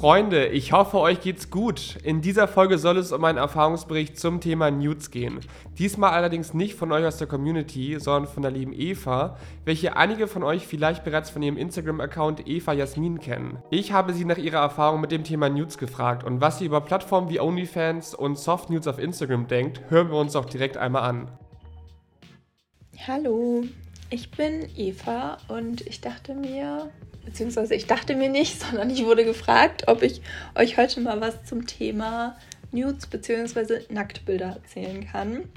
Freunde, ich hoffe, euch geht's gut. In dieser Folge soll es um einen Erfahrungsbericht zum Thema Nudes gehen. Diesmal allerdings nicht von euch aus der Community, sondern von der lieben Eva, welche einige von euch vielleicht bereits von ihrem Instagram-Account Eva Jasmin kennen. Ich habe sie nach ihrer Erfahrung mit dem Thema Nudes gefragt und was sie über Plattformen wie OnlyFans und Soft Nudes auf Instagram denkt, hören wir uns auch direkt einmal an. Hallo, ich bin Eva und ich dachte mir, beziehungsweise ich dachte mir nicht, sondern ich wurde gefragt, ob ich euch heute mal was zum Thema Nudes bzw. Nacktbilder erzählen kann.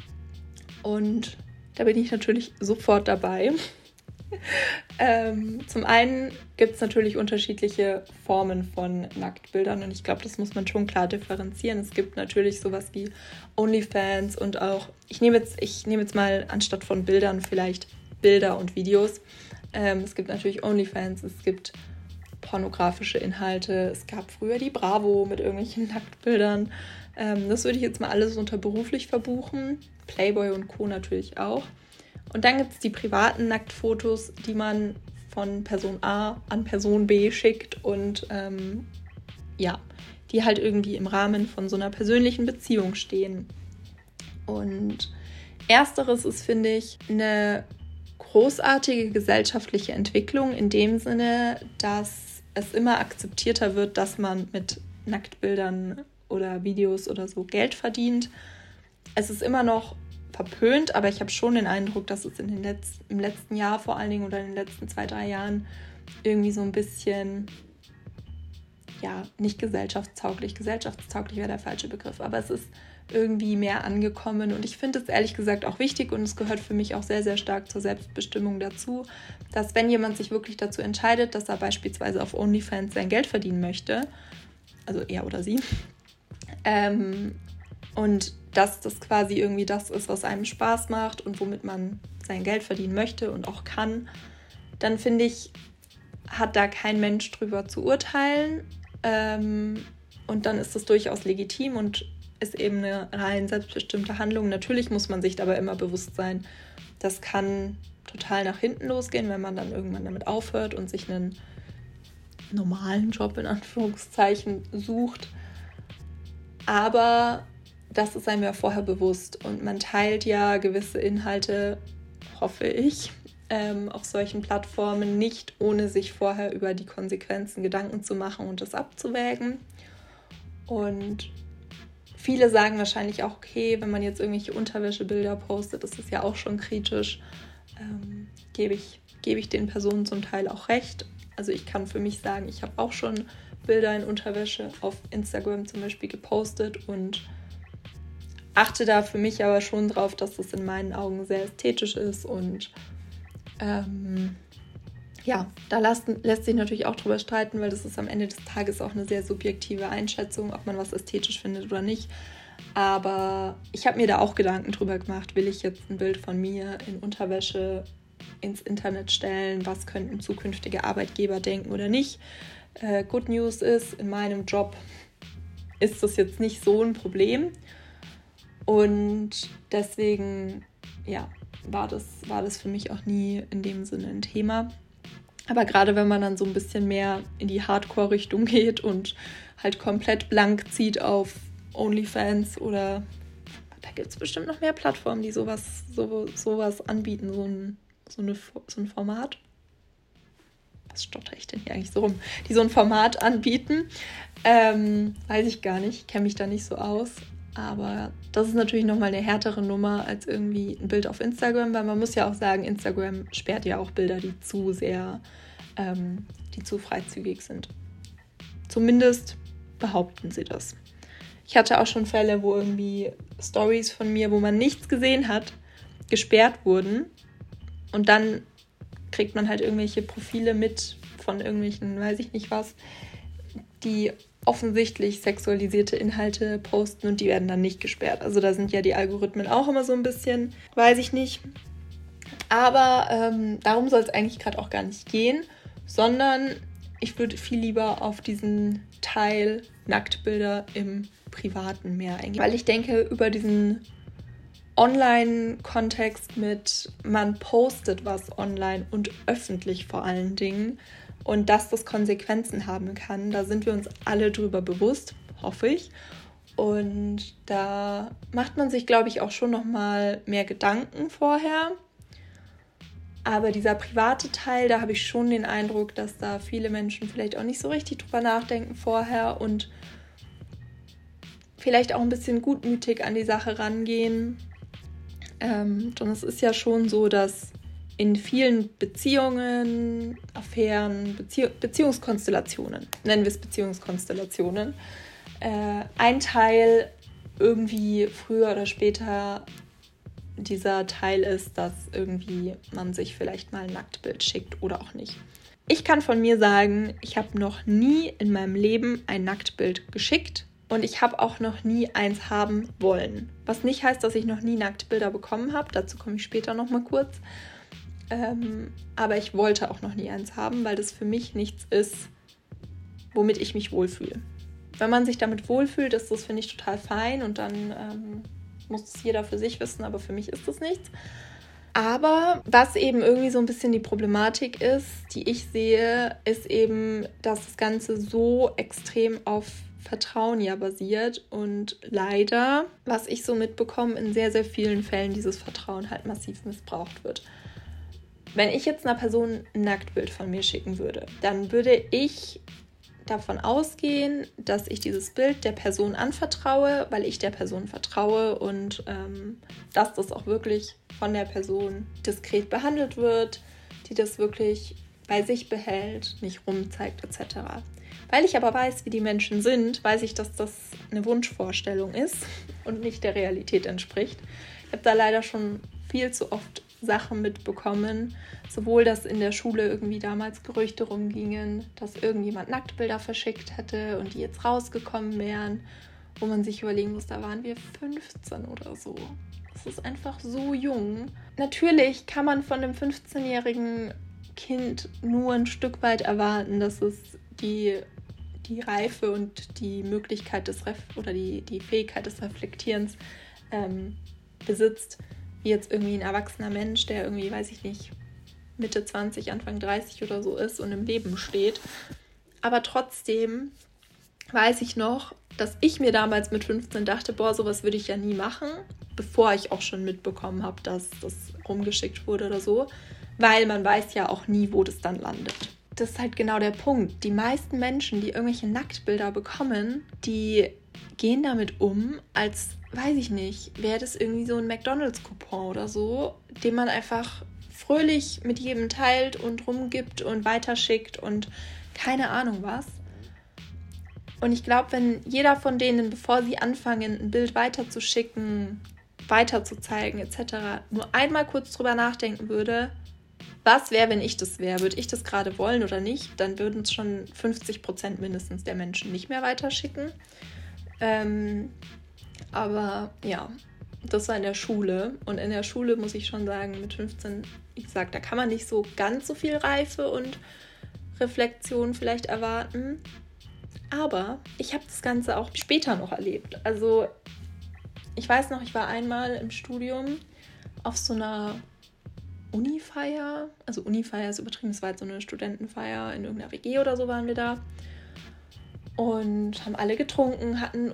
Und da bin ich natürlich sofort dabei. ähm, zum einen gibt es natürlich unterschiedliche Formen von Nacktbildern und ich glaube, das muss man schon klar differenzieren. Es gibt natürlich sowas wie OnlyFans und auch, ich nehme jetzt, ich nehme jetzt mal anstatt von Bildern vielleicht Bilder und Videos. Ähm, es gibt natürlich OnlyFans, es gibt pornografische Inhalte, es gab früher die Bravo mit irgendwelchen Nacktbildern. Ähm, das würde ich jetzt mal alles unter beruflich verbuchen. Playboy und Co. natürlich auch. Und dann gibt es die privaten Nacktfotos, die man von Person A an Person B schickt und ähm, ja, die halt irgendwie im Rahmen von so einer persönlichen Beziehung stehen. Und ersteres ist, finde ich, eine großartige gesellschaftliche Entwicklung in dem Sinne, dass es immer akzeptierter wird, dass man mit Nacktbildern oder Videos oder so Geld verdient. Es ist immer noch verpönt, aber ich habe schon den Eindruck, dass es in den Letz im letzten Jahr vor allen Dingen oder in den letzten zwei, drei Jahren irgendwie so ein bisschen, ja, nicht gesellschaftstauglich, gesellschaftstauglich wäre der falsche Begriff, aber es ist irgendwie mehr angekommen. Und ich finde es ehrlich gesagt auch wichtig und es gehört für mich auch sehr, sehr stark zur Selbstbestimmung dazu, dass wenn jemand sich wirklich dazu entscheidet, dass er beispielsweise auf OnlyFans sein Geld verdienen möchte, also er oder sie, ähm, und dass das quasi irgendwie das ist, was einem Spaß macht und womit man sein Geld verdienen möchte und auch kann, dann finde ich, hat da kein Mensch drüber zu urteilen. Ähm, und dann ist das durchaus legitim und ist eben eine rein selbstbestimmte Handlung. Natürlich muss man sich dabei immer bewusst sein, das kann total nach hinten losgehen, wenn man dann irgendwann damit aufhört und sich einen normalen Job in Anführungszeichen sucht. Aber das ist einem ja vorher bewusst und man teilt ja gewisse Inhalte, hoffe ich, ähm, auf solchen Plattformen nicht, ohne sich vorher über die Konsequenzen Gedanken zu machen und das abzuwägen. Und Viele sagen wahrscheinlich auch, okay, wenn man jetzt irgendwelche Unterwäschebilder postet, ist das ja auch schon kritisch. Ähm, Gebe ich, geb ich den Personen zum Teil auch recht. Also ich kann für mich sagen, ich habe auch schon Bilder in Unterwäsche auf Instagram zum Beispiel gepostet und achte da für mich aber schon drauf, dass das in meinen Augen sehr ästhetisch ist und ähm, ja, da lässt, lässt sich natürlich auch drüber streiten, weil das ist am Ende des Tages auch eine sehr subjektive Einschätzung, ob man was ästhetisch findet oder nicht. Aber ich habe mir da auch Gedanken drüber gemacht, will ich jetzt ein Bild von mir in Unterwäsche ins Internet stellen, was könnten zukünftige Arbeitgeber denken oder nicht. Äh, Good News ist, in meinem Job ist das jetzt nicht so ein Problem. Und deswegen, ja, war das, war das für mich auch nie in dem Sinne ein Thema. Aber gerade wenn man dann so ein bisschen mehr in die Hardcore-Richtung geht und halt komplett blank zieht auf OnlyFans oder da gibt es bestimmt noch mehr Plattformen, die sowas, so, sowas anbieten, so ein, so, eine, so ein Format. Was stotter ich denn hier eigentlich so rum? Die so ein Format anbieten. Ähm, weiß ich gar nicht, kenne mich da nicht so aus. Aber das ist natürlich nochmal eine härtere Nummer als irgendwie ein Bild auf Instagram, weil man muss ja auch sagen, Instagram sperrt ja auch Bilder, die zu sehr, ähm, die zu freizügig sind. Zumindest behaupten sie das. Ich hatte auch schon Fälle, wo irgendwie Stories von mir, wo man nichts gesehen hat, gesperrt wurden. Und dann kriegt man halt irgendwelche Profile mit von irgendwelchen, weiß ich nicht was, die offensichtlich sexualisierte Inhalte posten und die werden dann nicht gesperrt. Also da sind ja die Algorithmen auch immer so ein bisschen, weiß ich nicht. Aber ähm, darum soll es eigentlich gerade auch gar nicht gehen, sondern ich würde viel lieber auf diesen Teil Nacktbilder im Privaten mehr eingehen. Weil ich denke, über diesen Online-Kontext mit man postet was online und öffentlich vor allen Dingen, und dass das Konsequenzen haben kann. Da sind wir uns alle drüber bewusst, hoffe ich. Und da macht man sich, glaube ich, auch schon noch mal mehr Gedanken vorher. Aber dieser private Teil, da habe ich schon den Eindruck, dass da viele Menschen vielleicht auch nicht so richtig drüber nachdenken vorher und vielleicht auch ein bisschen gutmütig an die Sache rangehen. Ähm, und es ist ja schon so, dass in vielen Beziehungen, Affären, Bezieh Beziehungskonstellationen, nennen wir es Beziehungskonstellationen, äh, ein Teil irgendwie früher oder später dieser Teil ist, dass irgendwie man sich vielleicht mal ein Nacktbild schickt oder auch nicht. Ich kann von mir sagen, ich habe noch nie in meinem Leben ein Nacktbild geschickt und ich habe auch noch nie eins haben wollen. Was nicht heißt, dass ich noch nie Nacktbilder bekommen habe. Dazu komme ich später noch mal kurz. Ähm, aber ich wollte auch noch nie eins haben, weil das für mich nichts ist, womit ich mich wohlfühle. Wenn man sich damit wohlfühlt, ist das, finde ich, total fein und dann ähm, muss es jeder für sich wissen, aber für mich ist das nichts. Aber was eben irgendwie so ein bisschen die Problematik ist, die ich sehe, ist eben, dass das Ganze so extrem auf Vertrauen ja basiert und leider, was ich so mitbekomme, in sehr, sehr vielen Fällen dieses Vertrauen halt massiv missbraucht wird. Wenn ich jetzt einer Person ein Nacktbild von mir schicken würde, dann würde ich davon ausgehen, dass ich dieses Bild der Person anvertraue, weil ich der Person vertraue und ähm, dass das auch wirklich von der Person diskret behandelt wird, die das wirklich bei sich behält, nicht rumzeigt etc. Weil ich aber weiß, wie die Menschen sind, weiß ich, dass das eine Wunschvorstellung ist und nicht der Realität entspricht. Ich habe da leider schon viel zu oft Sachen mitbekommen. Sowohl, dass in der Schule irgendwie damals Gerüchte rumgingen, dass irgendjemand Nacktbilder verschickt hätte und die jetzt rausgekommen wären, wo man sich überlegen muss, da waren wir 15 oder so. Das ist einfach so jung. Natürlich kann man von einem 15-jährigen Kind nur ein Stück weit erwarten, dass es die, die Reife und die Möglichkeit des Ref oder die, die Fähigkeit des Reflektierens ähm, besitzt wie jetzt irgendwie ein erwachsener Mensch, der irgendwie, weiß ich nicht, Mitte 20, Anfang 30 oder so ist und im Leben steht. Aber trotzdem weiß ich noch, dass ich mir damals mit 15 dachte, boah, sowas würde ich ja nie machen, bevor ich auch schon mitbekommen habe, dass das rumgeschickt wurde oder so, weil man weiß ja auch nie, wo das dann landet. Das ist halt genau der Punkt. Die meisten Menschen, die irgendwelche Nacktbilder bekommen, die gehen damit um, als weiß ich nicht, wäre das irgendwie so ein McDonalds-Coupon oder so, den man einfach fröhlich mit jedem teilt und rumgibt und weiterschickt und keine Ahnung was. Und ich glaube, wenn jeder von denen, bevor sie anfangen, ein Bild weiterzuschicken, weiterzuzeigen etc., nur einmal kurz drüber nachdenken würde, was wäre, wenn ich das wäre? Würde ich das gerade wollen oder nicht? Dann würden es schon 50 Prozent mindestens der Menschen nicht mehr weiterschicken. Ähm, aber ja, das war in der Schule. Und in der Schule muss ich schon sagen, mit 15, wie gesagt, da kann man nicht so ganz so viel Reife und Reflexion vielleicht erwarten. Aber ich habe das Ganze auch später noch erlebt. Also ich weiß noch, ich war einmal im Studium auf so einer Unifeier. Also Unifeier ist übertrieben, es war jetzt so eine Studentenfeier in irgendeiner WG oder so waren wir da. Und haben alle getrunken, hatten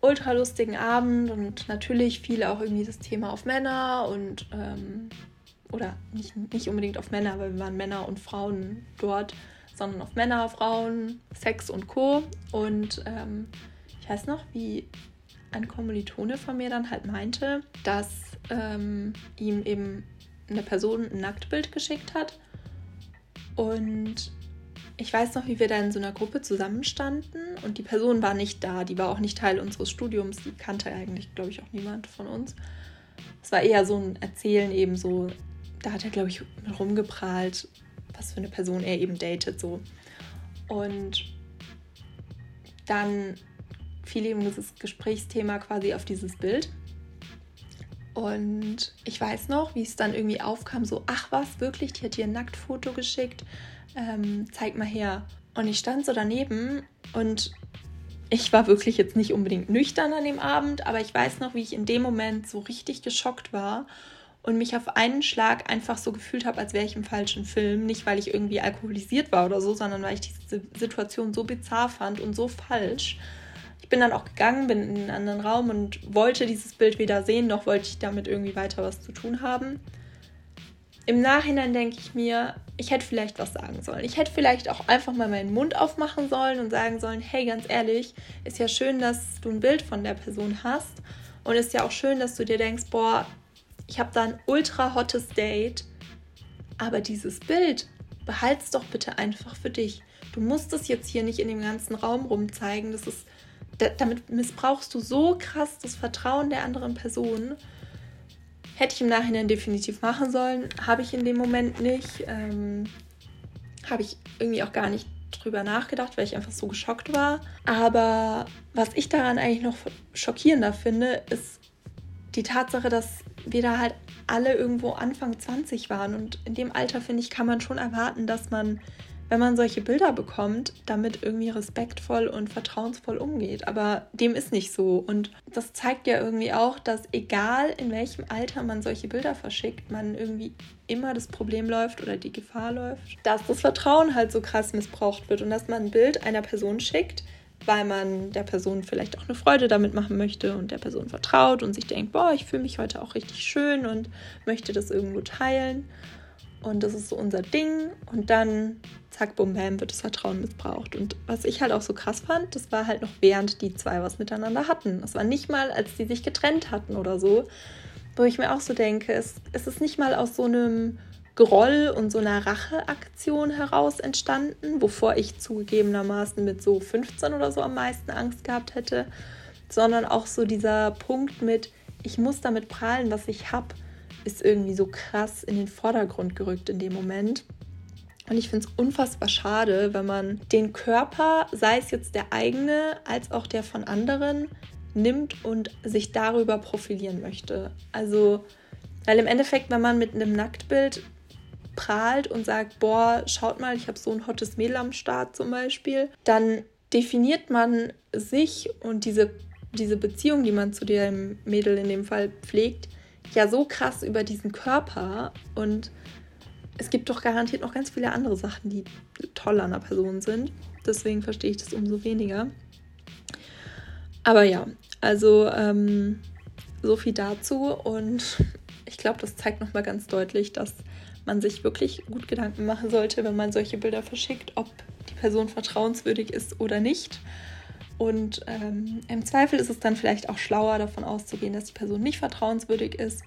ultra lustigen Abend und natürlich fiel auch irgendwie das Thema auf Männer und ähm, oder nicht, nicht unbedingt auf Männer, weil wir waren Männer und Frauen dort, sondern auf Männer, Frauen, Sex und Co. Und ähm, ich weiß noch, wie ein Kommilitone von mir dann halt meinte, dass ähm, ihm eben eine Person ein Nacktbild geschickt hat und ich weiß noch, wie wir da in so einer Gruppe zusammenstanden und die Person war nicht da, die war auch nicht Teil unseres Studiums, die kannte eigentlich, glaube ich, auch niemand von uns. Es war eher so ein Erzählen eben so, da hat er, glaube ich, rumgeprahlt, was für eine Person er eben datet so. Und dann fiel eben dieses Gesprächsthema quasi auf dieses Bild. Und ich weiß noch, wie es dann irgendwie aufkam, so, ach was, wirklich, die hat dir ein Nacktfoto geschickt ähm, zeig mal her. Und ich stand so daneben und ich war wirklich jetzt nicht unbedingt nüchtern an dem Abend, aber ich weiß noch, wie ich in dem Moment so richtig geschockt war und mich auf einen Schlag einfach so gefühlt habe, als wäre ich im falschen Film. Nicht, weil ich irgendwie alkoholisiert war oder so, sondern weil ich diese Situation so bizarr fand und so falsch. Ich bin dann auch gegangen, bin in einen anderen Raum und wollte dieses Bild wieder sehen, doch wollte ich damit irgendwie weiter was zu tun haben. Im Nachhinein denke ich mir, ich hätte vielleicht was sagen sollen. Ich hätte vielleicht auch einfach mal meinen Mund aufmachen sollen und sagen sollen, hey, ganz ehrlich, ist ja schön, dass du ein Bild von der Person hast und ist ja auch schön, dass du dir denkst, boah, ich habe da ein ultra hottes Date, aber dieses Bild behalt's doch bitte einfach für dich. Du musst es jetzt hier nicht in dem ganzen Raum rumzeigen. Das ist, damit missbrauchst du so krass das Vertrauen der anderen Person. Hätte ich im Nachhinein definitiv machen sollen, habe ich in dem Moment nicht. Ähm, habe ich irgendwie auch gar nicht drüber nachgedacht, weil ich einfach so geschockt war. Aber was ich daran eigentlich noch schockierender finde, ist die Tatsache, dass wir da halt alle irgendwo Anfang 20 waren. Und in dem Alter, finde ich, kann man schon erwarten, dass man, wenn man solche Bilder bekommt, damit irgendwie respektvoll und vertrauensvoll umgeht. Aber dem ist nicht so. Und das zeigt ja irgendwie auch, dass egal in welchem Alter man solche Bilder verschickt, man irgendwie immer das Problem läuft oder die Gefahr läuft, dass das Vertrauen halt so krass missbraucht wird und dass man ein Bild einer Person schickt, weil man der Person vielleicht auch eine Freude damit machen möchte und der Person vertraut und sich denkt, boah, ich fühle mich heute auch richtig schön und möchte das irgendwo teilen. Und das ist so unser Ding. Und dann, zack, bum, bam, wird das Vertrauen missbraucht. Und was ich halt auch so krass fand, das war halt noch während die zwei was miteinander hatten. Das war nicht mal, als die sich getrennt hatten oder so. Wo ich mir auch so denke, es, es ist nicht mal aus so einem Groll und so einer Racheaktion heraus entstanden, wovor ich zugegebenermaßen mit so 15 oder so am meisten Angst gehabt hätte, sondern auch so dieser Punkt mit, ich muss damit prahlen, was ich habe, ist irgendwie so krass in den Vordergrund gerückt in dem Moment. Und ich finde es unfassbar schade, wenn man den Körper, sei es jetzt der eigene als auch der von anderen, nimmt und sich darüber profilieren möchte. Also, weil im Endeffekt, wenn man mit einem Nacktbild prahlt und sagt, boah, schaut mal, ich habe so ein hottes Mädel am Start zum Beispiel, dann definiert man sich und diese, diese Beziehung, die man zu dem Mädel in dem Fall pflegt, ja so krass über diesen Körper und es gibt doch garantiert noch ganz viele andere Sachen, die toll an einer Person sind. Deswegen verstehe ich das umso weniger. Aber ja, also ähm, so viel dazu und ich glaube, das zeigt nochmal ganz deutlich, dass man sich wirklich gut Gedanken machen sollte, wenn man solche Bilder verschickt, ob die Person vertrauenswürdig ist oder nicht. Und ähm, im Zweifel ist es dann vielleicht auch schlauer, davon auszugehen, dass die Person nicht vertrauenswürdig ist.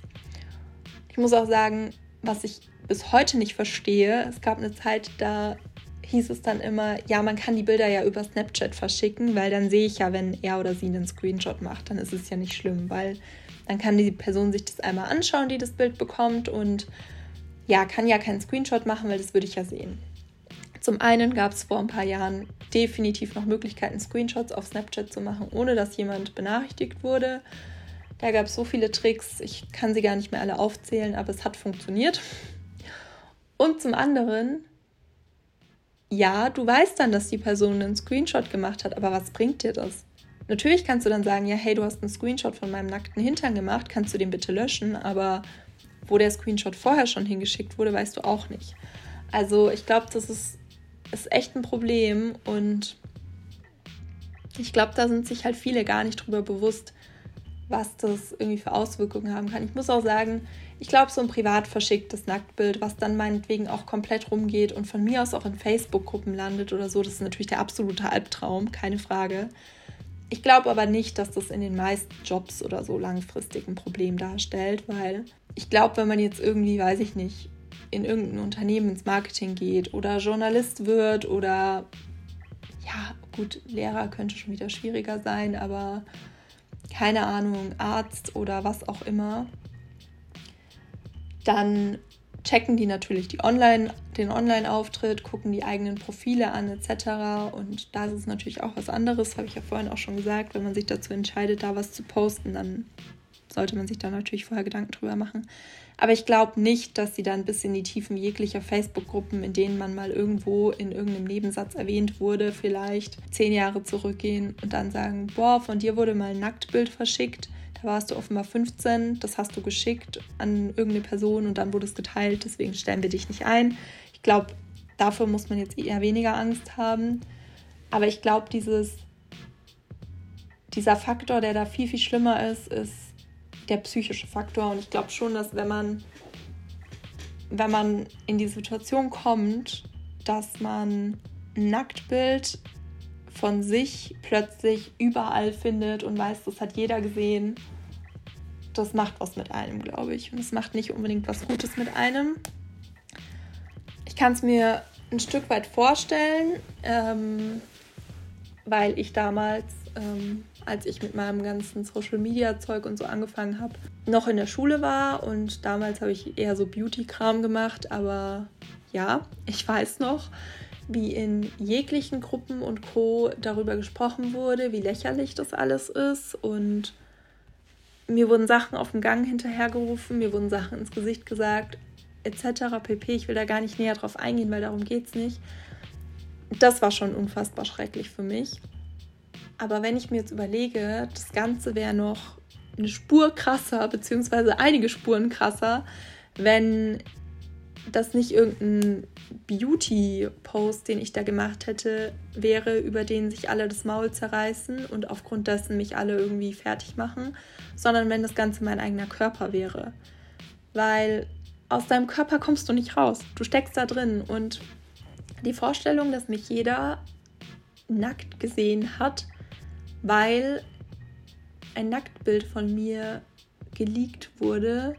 Ich muss auch sagen, was ich bis heute nicht verstehe, es gab eine Zeit, da hieß es dann immer, ja, man kann die Bilder ja über Snapchat verschicken, weil dann sehe ich ja, wenn er oder sie einen Screenshot macht, dann ist es ja nicht schlimm, weil dann kann die Person sich das einmal anschauen, die das Bild bekommt und ja, kann ja keinen Screenshot machen, weil das würde ich ja sehen. Zum einen gab es vor ein paar Jahren definitiv noch Möglichkeiten, Screenshots auf Snapchat zu machen, ohne dass jemand benachrichtigt wurde. Da gab es so viele Tricks, ich kann sie gar nicht mehr alle aufzählen, aber es hat funktioniert. Und zum anderen, ja, du weißt dann, dass die Person einen Screenshot gemacht hat, aber was bringt dir das? Natürlich kannst du dann sagen, ja, hey, du hast einen Screenshot von meinem nackten Hintern gemacht, kannst du den bitte löschen, aber wo der Screenshot vorher schon hingeschickt wurde, weißt du auch nicht. Also ich glaube, das ist, ist echt ein Problem und ich glaube, da sind sich halt viele gar nicht drüber bewusst, was das irgendwie für Auswirkungen haben kann. Ich muss auch sagen, ich glaube, so ein privat verschicktes Nacktbild, was dann meinetwegen auch komplett rumgeht und von mir aus auch in Facebook-Gruppen landet oder so, das ist natürlich der absolute Albtraum, keine Frage. Ich glaube aber nicht, dass das in den meisten Jobs oder so langfristig ein Problem darstellt, weil ich glaube, wenn man jetzt irgendwie, weiß ich nicht, in irgendein Unternehmen ins Marketing geht oder Journalist wird oder ja, gut, Lehrer könnte schon wieder schwieriger sein, aber keine Ahnung, Arzt oder was auch immer, dann checken die natürlich die Online, den Online-Auftritt, gucken die eigenen Profile an etc. Und da ist es natürlich auch was anderes, habe ich ja vorhin auch schon gesagt. Wenn man sich dazu entscheidet, da was zu posten, dann sollte man sich da natürlich vorher Gedanken drüber machen. Aber ich glaube nicht, dass sie dann bis in die Tiefen jeglicher Facebook-Gruppen, in denen man mal irgendwo in irgendeinem Nebensatz erwähnt wurde, vielleicht zehn Jahre zurückgehen und dann sagen, boah, von dir wurde mal ein Nacktbild verschickt da warst du offenbar 15, das hast du geschickt an irgendeine Person und dann wurde es geteilt, deswegen stellen wir dich nicht ein. Ich glaube, dafür muss man jetzt eher weniger Angst haben. Aber ich glaube, dieses, dieser Faktor, der da viel, viel schlimmer ist, ist der psychische Faktor. Und ich glaube schon, dass wenn man, wenn man in die Situation kommt, dass man ein Nacktbild von sich plötzlich überall findet und weiß, das hat jeder gesehen, das macht was mit einem, glaube ich. Und es macht nicht unbedingt was Gutes mit einem. Ich kann es mir ein Stück weit vorstellen, ähm, weil ich damals, ähm, als ich mit meinem ganzen Social-Media-Zeug und so angefangen habe, noch in der Schule war und damals habe ich eher so Beauty-Kram gemacht, aber ja, ich weiß noch, wie in jeglichen Gruppen und Co darüber gesprochen wurde, wie lächerlich das alles ist und mir wurden Sachen auf dem Gang hinterhergerufen, mir wurden Sachen ins Gesicht gesagt, etc. pp. Ich will da gar nicht näher drauf eingehen, weil darum geht es nicht. Das war schon unfassbar schrecklich für mich. Aber wenn ich mir jetzt überlege, das Ganze wäre noch eine Spur krasser, beziehungsweise einige Spuren krasser, wenn das nicht irgendein Beauty-Post, den ich da gemacht hätte, wäre, über den sich alle das Maul zerreißen und aufgrund dessen mich alle irgendwie fertig machen, sondern wenn das Ganze mein eigener Körper wäre. Weil aus deinem Körper kommst du nicht raus. Du steckst da drin und die Vorstellung, dass mich jeder nackt gesehen hat, weil ein Nacktbild von mir geleakt wurde,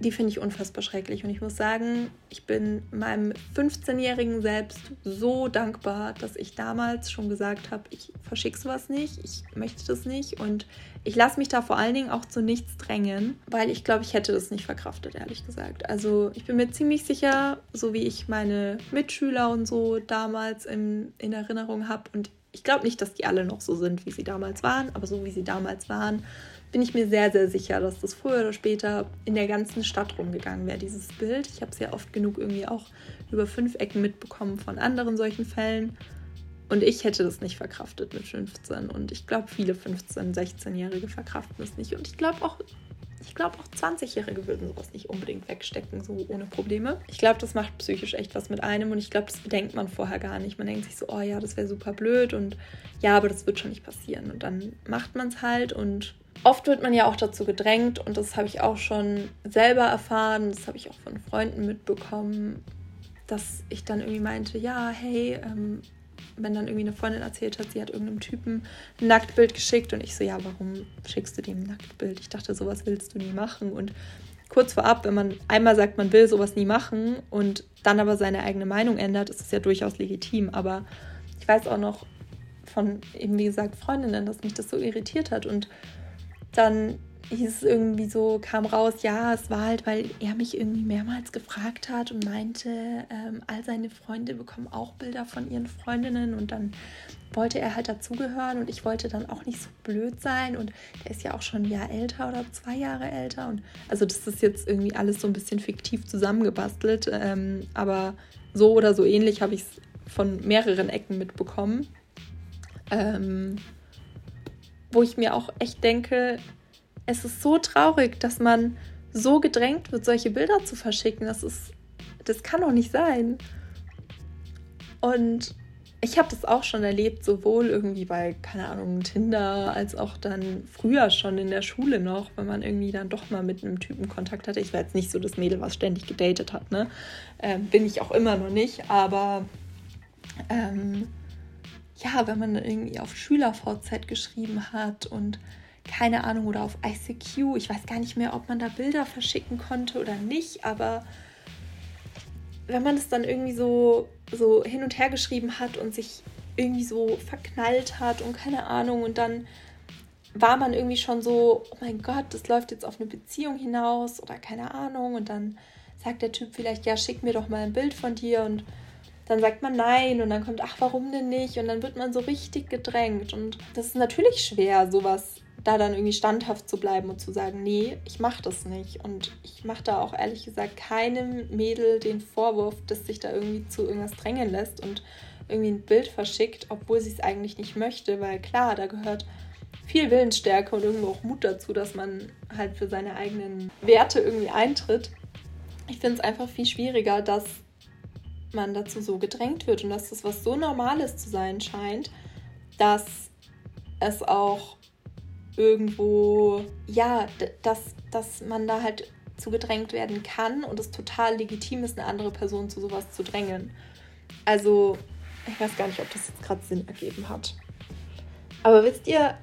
die finde ich unfassbar schrecklich. Und ich muss sagen, ich bin meinem 15-jährigen Selbst so dankbar, dass ich damals schon gesagt habe, ich verschicke sowas nicht, ich möchte das nicht. Und ich lasse mich da vor allen Dingen auch zu nichts drängen, weil ich glaube, ich hätte das nicht verkraftet, ehrlich gesagt. Also ich bin mir ziemlich sicher, so wie ich meine Mitschüler und so damals in, in Erinnerung habe. Und ich glaube nicht, dass die alle noch so sind, wie sie damals waren, aber so wie sie damals waren, bin ich mir sehr, sehr sicher, dass das früher oder später in der ganzen Stadt rumgegangen wäre, dieses Bild. Ich habe es ja oft genug irgendwie auch über fünf Ecken mitbekommen von anderen solchen Fällen. Und ich hätte das nicht verkraftet mit 15. Und ich glaube, viele 15-, 16-Jährige verkraften das nicht. Und ich glaube auch, ich glaube auch 20-Jährige würden sowas nicht unbedingt wegstecken, so ohne Probleme. Ich glaube, das macht psychisch echt was mit einem und ich glaube, das bedenkt man vorher gar nicht. Man denkt sich so, oh ja, das wäre super blöd und ja, aber das wird schon nicht passieren. Und dann macht man es halt und Oft wird man ja auch dazu gedrängt und das habe ich auch schon selber erfahren, das habe ich auch von Freunden mitbekommen, dass ich dann irgendwie meinte, ja, hey, ähm, wenn dann irgendwie eine Freundin erzählt hat, sie hat irgendeinem Typen ein Nacktbild geschickt und ich so, ja, warum schickst du dem ein Nacktbild? Ich dachte, sowas willst du nie machen und kurz vorab, wenn man einmal sagt, man will sowas nie machen und dann aber seine eigene Meinung ändert, ist es ja durchaus legitim, aber ich weiß auch noch von eben, wie gesagt, Freundinnen, dass mich das so irritiert hat und dann hieß es irgendwie so, kam raus, ja, es war halt, weil er mich irgendwie mehrmals gefragt hat und meinte, ähm, all seine Freunde bekommen auch Bilder von ihren Freundinnen und dann wollte er halt dazugehören und ich wollte dann auch nicht so blöd sein und er ist ja auch schon ein Jahr älter oder zwei Jahre älter und also das ist jetzt irgendwie alles so ein bisschen fiktiv zusammengebastelt, ähm, aber so oder so ähnlich habe ich es von mehreren Ecken mitbekommen. Ähm, wo ich mir auch echt denke, es ist so traurig, dass man so gedrängt wird, solche Bilder zu verschicken. Das ist, das kann doch nicht sein. Und ich habe das auch schon erlebt, sowohl irgendwie bei, keine Ahnung, Tinder, als auch dann früher schon in der Schule noch, wenn man irgendwie dann doch mal mit einem Typen Kontakt hatte. Ich war jetzt nicht so das Mädel, was ständig gedatet hat, ne? Ähm, bin ich auch immer noch nicht, aber ähm, ja, wenn man irgendwie auf SchülerVZ geschrieben hat und keine Ahnung, oder auf ICQ, ich weiß gar nicht mehr, ob man da Bilder verschicken konnte oder nicht, aber wenn man es dann irgendwie so, so hin und her geschrieben hat und sich irgendwie so verknallt hat und keine Ahnung und dann war man irgendwie schon so, oh mein Gott, das läuft jetzt auf eine Beziehung hinaus oder keine Ahnung und dann sagt der Typ vielleicht, ja, schick mir doch mal ein Bild von dir und dann sagt man nein und dann kommt, ach, warum denn nicht? Und dann wird man so richtig gedrängt. Und das ist natürlich schwer, sowas da dann irgendwie standhaft zu bleiben und zu sagen, nee, ich mache das nicht. Und ich mache da auch ehrlich gesagt keinem Mädel den Vorwurf, dass sich da irgendwie zu irgendwas drängen lässt und irgendwie ein Bild verschickt, obwohl sie es eigentlich nicht möchte, weil klar, da gehört viel Willensstärke und irgendwo auch Mut dazu, dass man halt für seine eigenen Werte irgendwie eintritt. Ich finde es einfach viel schwieriger, dass man dazu so gedrängt wird und dass das was so Normales zu sein scheint, dass es auch irgendwo, ja, dass, dass man da halt zu gedrängt werden kann und es total legitim ist, eine andere Person zu sowas zu drängen. Also, ich weiß gar nicht, ob das jetzt gerade Sinn ergeben hat. Aber wisst ihr,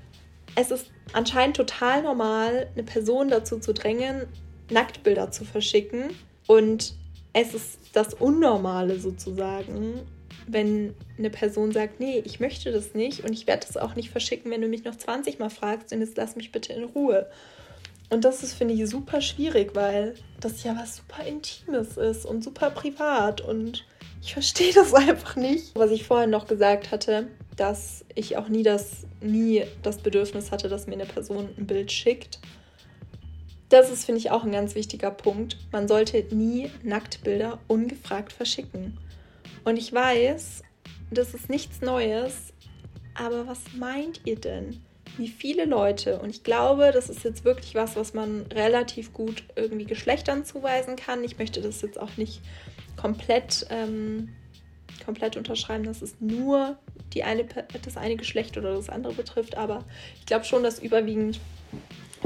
es ist anscheinend total normal, eine Person dazu zu drängen, Nacktbilder zu verschicken. Und es ist das Unnormale sozusagen, wenn eine Person sagt, nee, ich möchte das nicht und ich werde das auch nicht verschicken, wenn du mich noch 20 Mal fragst und jetzt lass mich bitte in Ruhe. Und das ist, finde ich, super schwierig, weil das ja was super Intimes ist und super privat und ich verstehe das einfach nicht. Was ich vorhin noch gesagt hatte, dass ich auch nie das, nie das Bedürfnis hatte, dass mir eine Person ein Bild schickt. Das ist, finde ich, auch ein ganz wichtiger Punkt. Man sollte nie Nacktbilder ungefragt verschicken. Und ich weiß, das ist nichts Neues, aber was meint ihr denn? Wie viele Leute, und ich glaube, das ist jetzt wirklich was, was man relativ gut irgendwie Geschlechtern zuweisen kann. Ich möchte das jetzt auch nicht komplett ähm, komplett unterschreiben, dass es nur die eine, das eine Geschlecht oder das andere betrifft, aber ich glaube schon, dass überwiegend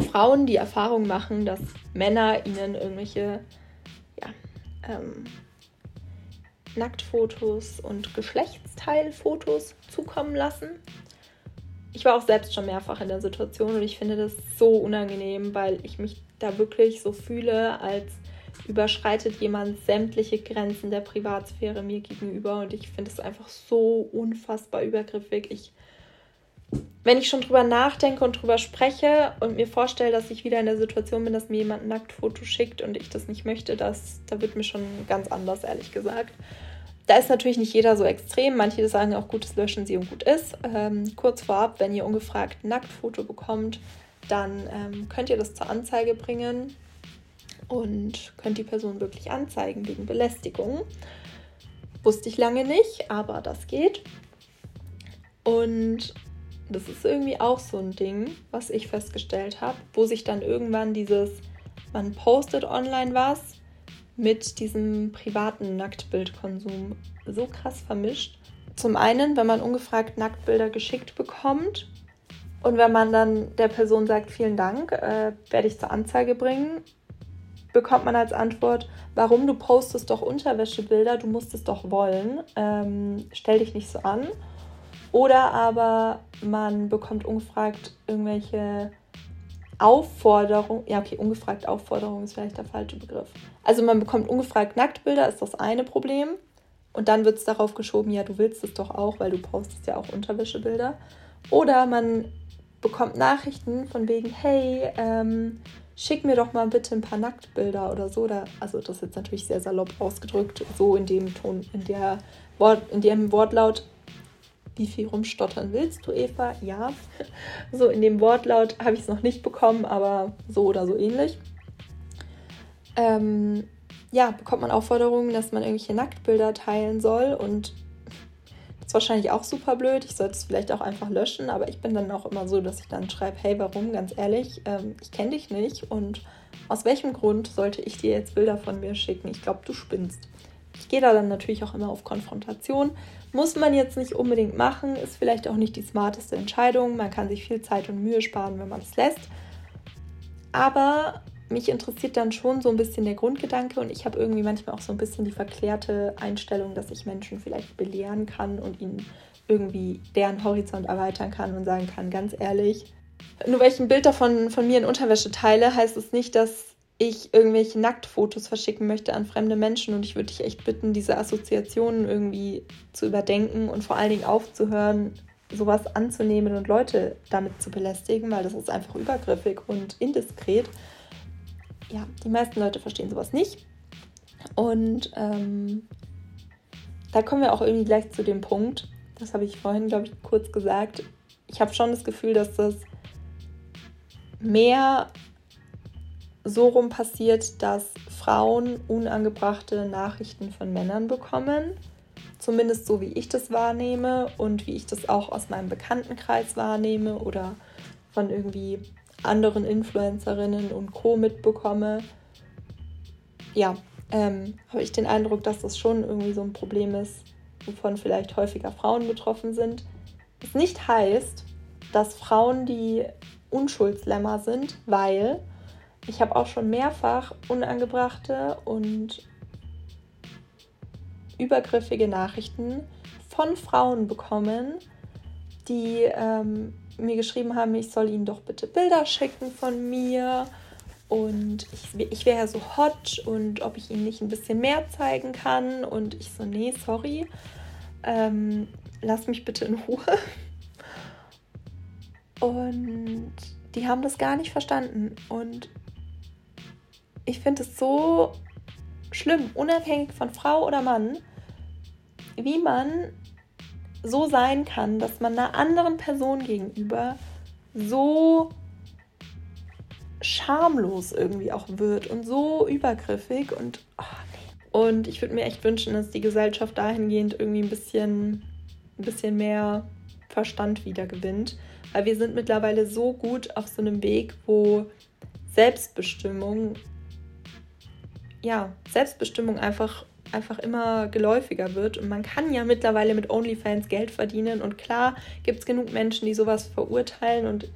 Frauen die Erfahrung machen, dass Männer ihnen irgendwelche ja, ähm, Nacktfotos und Geschlechtsteilfotos zukommen lassen. Ich war auch selbst schon mehrfach in der Situation und ich finde das so unangenehm, weil ich mich da wirklich so fühle, als überschreitet jemand sämtliche Grenzen der Privatsphäre mir gegenüber und ich finde es einfach so unfassbar übergriffig. Ich, wenn ich schon drüber nachdenke und drüber spreche und mir vorstelle, dass ich wieder in der Situation bin, dass mir jemand ein Nacktfoto schickt und ich das nicht möchte, das, da wird mir schon ganz anders, ehrlich gesagt. Da ist natürlich nicht jeder so extrem. Manche sagen auch, gutes Löschen Sie und gut ist. Ähm, kurz vorab, wenn ihr ungefragt ein Nacktfoto bekommt, dann ähm, könnt ihr das zur Anzeige bringen und könnt die Person wirklich anzeigen wegen Belästigung. Wusste ich lange nicht, aber das geht. Und das ist irgendwie auch so ein Ding, was ich festgestellt habe, wo sich dann irgendwann dieses, man postet online was mit diesem privaten Nacktbildkonsum so krass vermischt. Zum einen, wenn man ungefragt Nacktbilder geschickt bekommt und wenn man dann der Person sagt, vielen Dank, äh, werde ich zur Anzeige bringen, bekommt man als Antwort, warum du postest doch Unterwäschebilder, du musst es doch wollen, ähm, stell dich nicht so an. Oder aber man bekommt ungefragt irgendwelche Aufforderungen, ja okay, ungefragt Aufforderung ist vielleicht der falsche Begriff. Also man bekommt ungefragt Nacktbilder, ist das eine Problem. Und dann wird es darauf geschoben, ja, du willst es doch auch, weil du postest ja auch Unterwäschebilder. Oder man bekommt Nachrichten von wegen, hey, ähm, schick mir doch mal bitte ein paar Nacktbilder oder so. Oder, also das ist jetzt natürlich sehr salopp ausgedrückt, so in dem Ton, in der Wort, in dem Wortlaut. Wie viel rumstottern willst du, Eva? Ja. So in dem Wortlaut habe ich es noch nicht bekommen, aber so oder so ähnlich. Ähm, ja, bekommt man Aufforderungen, dass man irgendwelche Nacktbilder teilen soll und ist wahrscheinlich auch super blöd. Ich sollte es vielleicht auch einfach löschen, aber ich bin dann auch immer so, dass ich dann schreibe, hey, warum? Ganz ehrlich, ähm, ich kenne dich nicht und aus welchem Grund sollte ich dir jetzt Bilder von mir schicken? Ich glaube, du spinnst. Ich gehe da dann natürlich auch immer auf Konfrontation. Muss man jetzt nicht unbedingt machen, ist vielleicht auch nicht die smarteste Entscheidung. Man kann sich viel Zeit und Mühe sparen, wenn man es lässt. Aber mich interessiert dann schon so ein bisschen der Grundgedanke und ich habe irgendwie manchmal auch so ein bisschen die verklärte Einstellung, dass ich Menschen vielleicht belehren kann und ihnen irgendwie deren Horizont erweitern kann und sagen kann, ganz ehrlich, nur weil ich ein Bild davon von mir in Unterwäsche teile, heißt es nicht, dass ich irgendwelche Nacktfotos verschicken möchte an fremde Menschen und ich würde dich echt bitten, diese Assoziationen irgendwie zu überdenken und vor allen Dingen aufzuhören, sowas anzunehmen und Leute damit zu belästigen, weil das ist einfach übergriffig und indiskret ja, die meisten Leute verstehen sowas nicht. Und ähm, da kommen wir auch irgendwie gleich zu dem Punkt, das habe ich vorhin, glaube ich, kurz gesagt. Ich habe schon das Gefühl, dass das mehr so rum passiert, dass Frauen unangebrachte Nachrichten von Männern bekommen. Zumindest so, wie ich das wahrnehme und wie ich das auch aus meinem Bekanntenkreis wahrnehme oder von irgendwie anderen Influencerinnen und Co mitbekomme, ja, ähm, habe ich den Eindruck, dass das schon irgendwie so ein Problem ist, wovon vielleicht häufiger Frauen betroffen sind. Was nicht heißt, dass Frauen die Unschuldslämmer sind, weil ich habe auch schon mehrfach unangebrachte und übergriffige Nachrichten von Frauen bekommen, die ähm, mir geschrieben haben, ich soll ihnen doch bitte Bilder schicken von mir und ich, ich wäre ja so hot und ob ich ihnen nicht ein bisschen mehr zeigen kann. Und ich so, nee, sorry, ähm, lass mich bitte in Ruhe. Und die haben das gar nicht verstanden. Und ich finde es so schlimm, unabhängig von Frau oder Mann, wie man so sein kann, dass man einer anderen Person gegenüber so schamlos irgendwie auch wird und so übergriffig und oh nee. und ich würde mir echt wünschen, dass die Gesellschaft dahingehend irgendwie ein bisschen ein bisschen mehr Verstand wieder gewinnt, weil wir sind mittlerweile so gut auf so einem Weg, wo Selbstbestimmung ja, Selbstbestimmung einfach einfach immer geläufiger wird. Und man kann ja mittlerweile mit OnlyFans Geld verdienen. Und klar gibt es genug Menschen, die sowas verurteilen. Und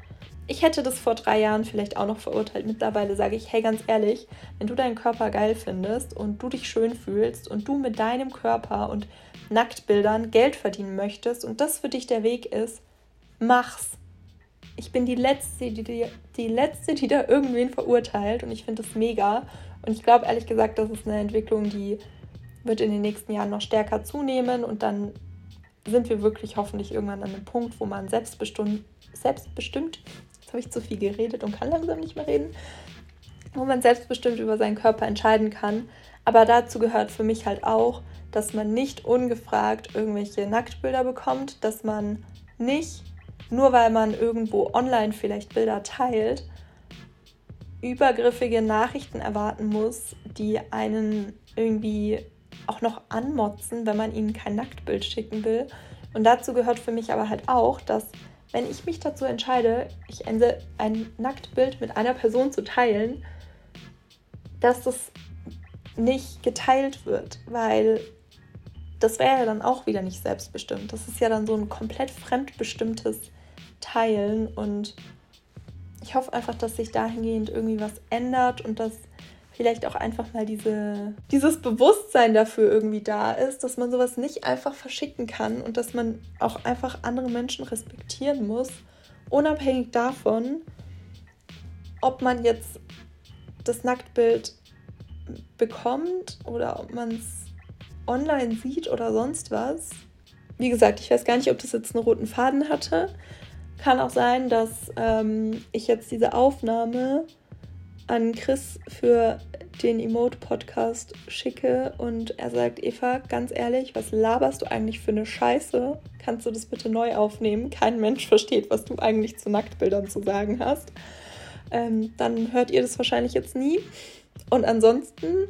ich hätte das vor drei Jahren vielleicht auch noch verurteilt. Mittlerweile sage ich, hey, ganz ehrlich, wenn du deinen Körper geil findest und du dich schön fühlst und du mit deinem Körper und Nacktbildern Geld verdienen möchtest und das für dich der Weg ist, mach's. Ich bin die Letzte, die, die, die Letzte, die da irgendwen verurteilt und ich finde das mega. Und ich glaube ehrlich gesagt, das ist eine Entwicklung, die wird in den nächsten Jahren noch stärker zunehmen und dann sind wir wirklich hoffentlich irgendwann an einem Punkt, wo man selbstbestimmt, selbstbestimmt, jetzt habe ich zu viel geredet und kann langsam nicht mehr reden, wo man selbstbestimmt über seinen Körper entscheiden kann. Aber dazu gehört für mich halt auch, dass man nicht ungefragt irgendwelche Nacktbilder bekommt, dass man nicht, nur weil man irgendwo online vielleicht Bilder teilt, übergriffige Nachrichten erwarten muss, die einen irgendwie auch noch anmotzen, wenn man ihnen kein Nacktbild schicken will. Und dazu gehört für mich aber halt auch, dass wenn ich mich dazu entscheide, ich ein Nacktbild mit einer Person zu teilen, dass das nicht geteilt wird, weil das wäre ja dann auch wieder nicht selbstbestimmt. Das ist ja dann so ein komplett fremdbestimmtes Teilen und ich hoffe einfach, dass sich dahingehend irgendwie was ändert und dass vielleicht auch einfach mal diese, dieses Bewusstsein dafür irgendwie da ist, dass man sowas nicht einfach verschicken kann und dass man auch einfach andere Menschen respektieren muss, unabhängig davon, ob man jetzt das Nacktbild bekommt oder ob man es online sieht oder sonst was. Wie gesagt, ich weiß gar nicht, ob das jetzt einen roten Faden hatte. Kann auch sein, dass ähm, ich jetzt diese Aufnahme an Chris für den Emote-Podcast schicke und er sagt, Eva, ganz ehrlich, was laberst du eigentlich für eine Scheiße? Kannst du das bitte neu aufnehmen? Kein Mensch versteht, was du eigentlich zu Nacktbildern zu sagen hast. Ähm, dann hört ihr das wahrscheinlich jetzt nie. Und ansonsten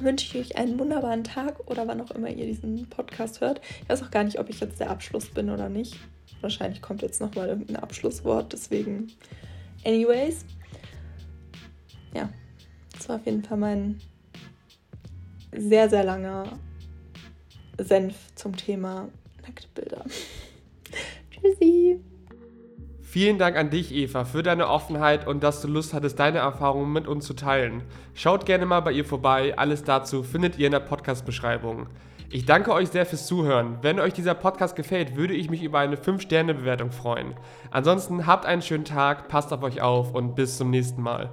wünsche ich euch einen wunderbaren Tag oder wann auch immer ihr diesen Podcast hört. Ich weiß auch gar nicht, ob ich jetzt der Abschluss bin oder nicht. Wahrscheinlich kommt jetzt nochmal irgendein Abschlusswort, deswegen. Anyways, ja, das war auf jeden Fall mein sehr, sehr langer Senf zum Thema Nacktbilder. Tschüssi. Vielen Dank an dich, Eva, für deine Offenheit und dass du Lust hattest, deine Erfahrungen mit uns zu teilen. Schaut gerne mal bei ihr vorbei. Alles dazu findet ihr in der Podcast-Beschreibung. Ich danke euch sehr fürs Zuhören. Wenn euch dieser Podcast gefällt, würde ich mich über eine 5-Sterne-Bewertung freuen. Ansonsten habt einen schönen Tag, passt auf euch auf und bis zum nächsten Mal.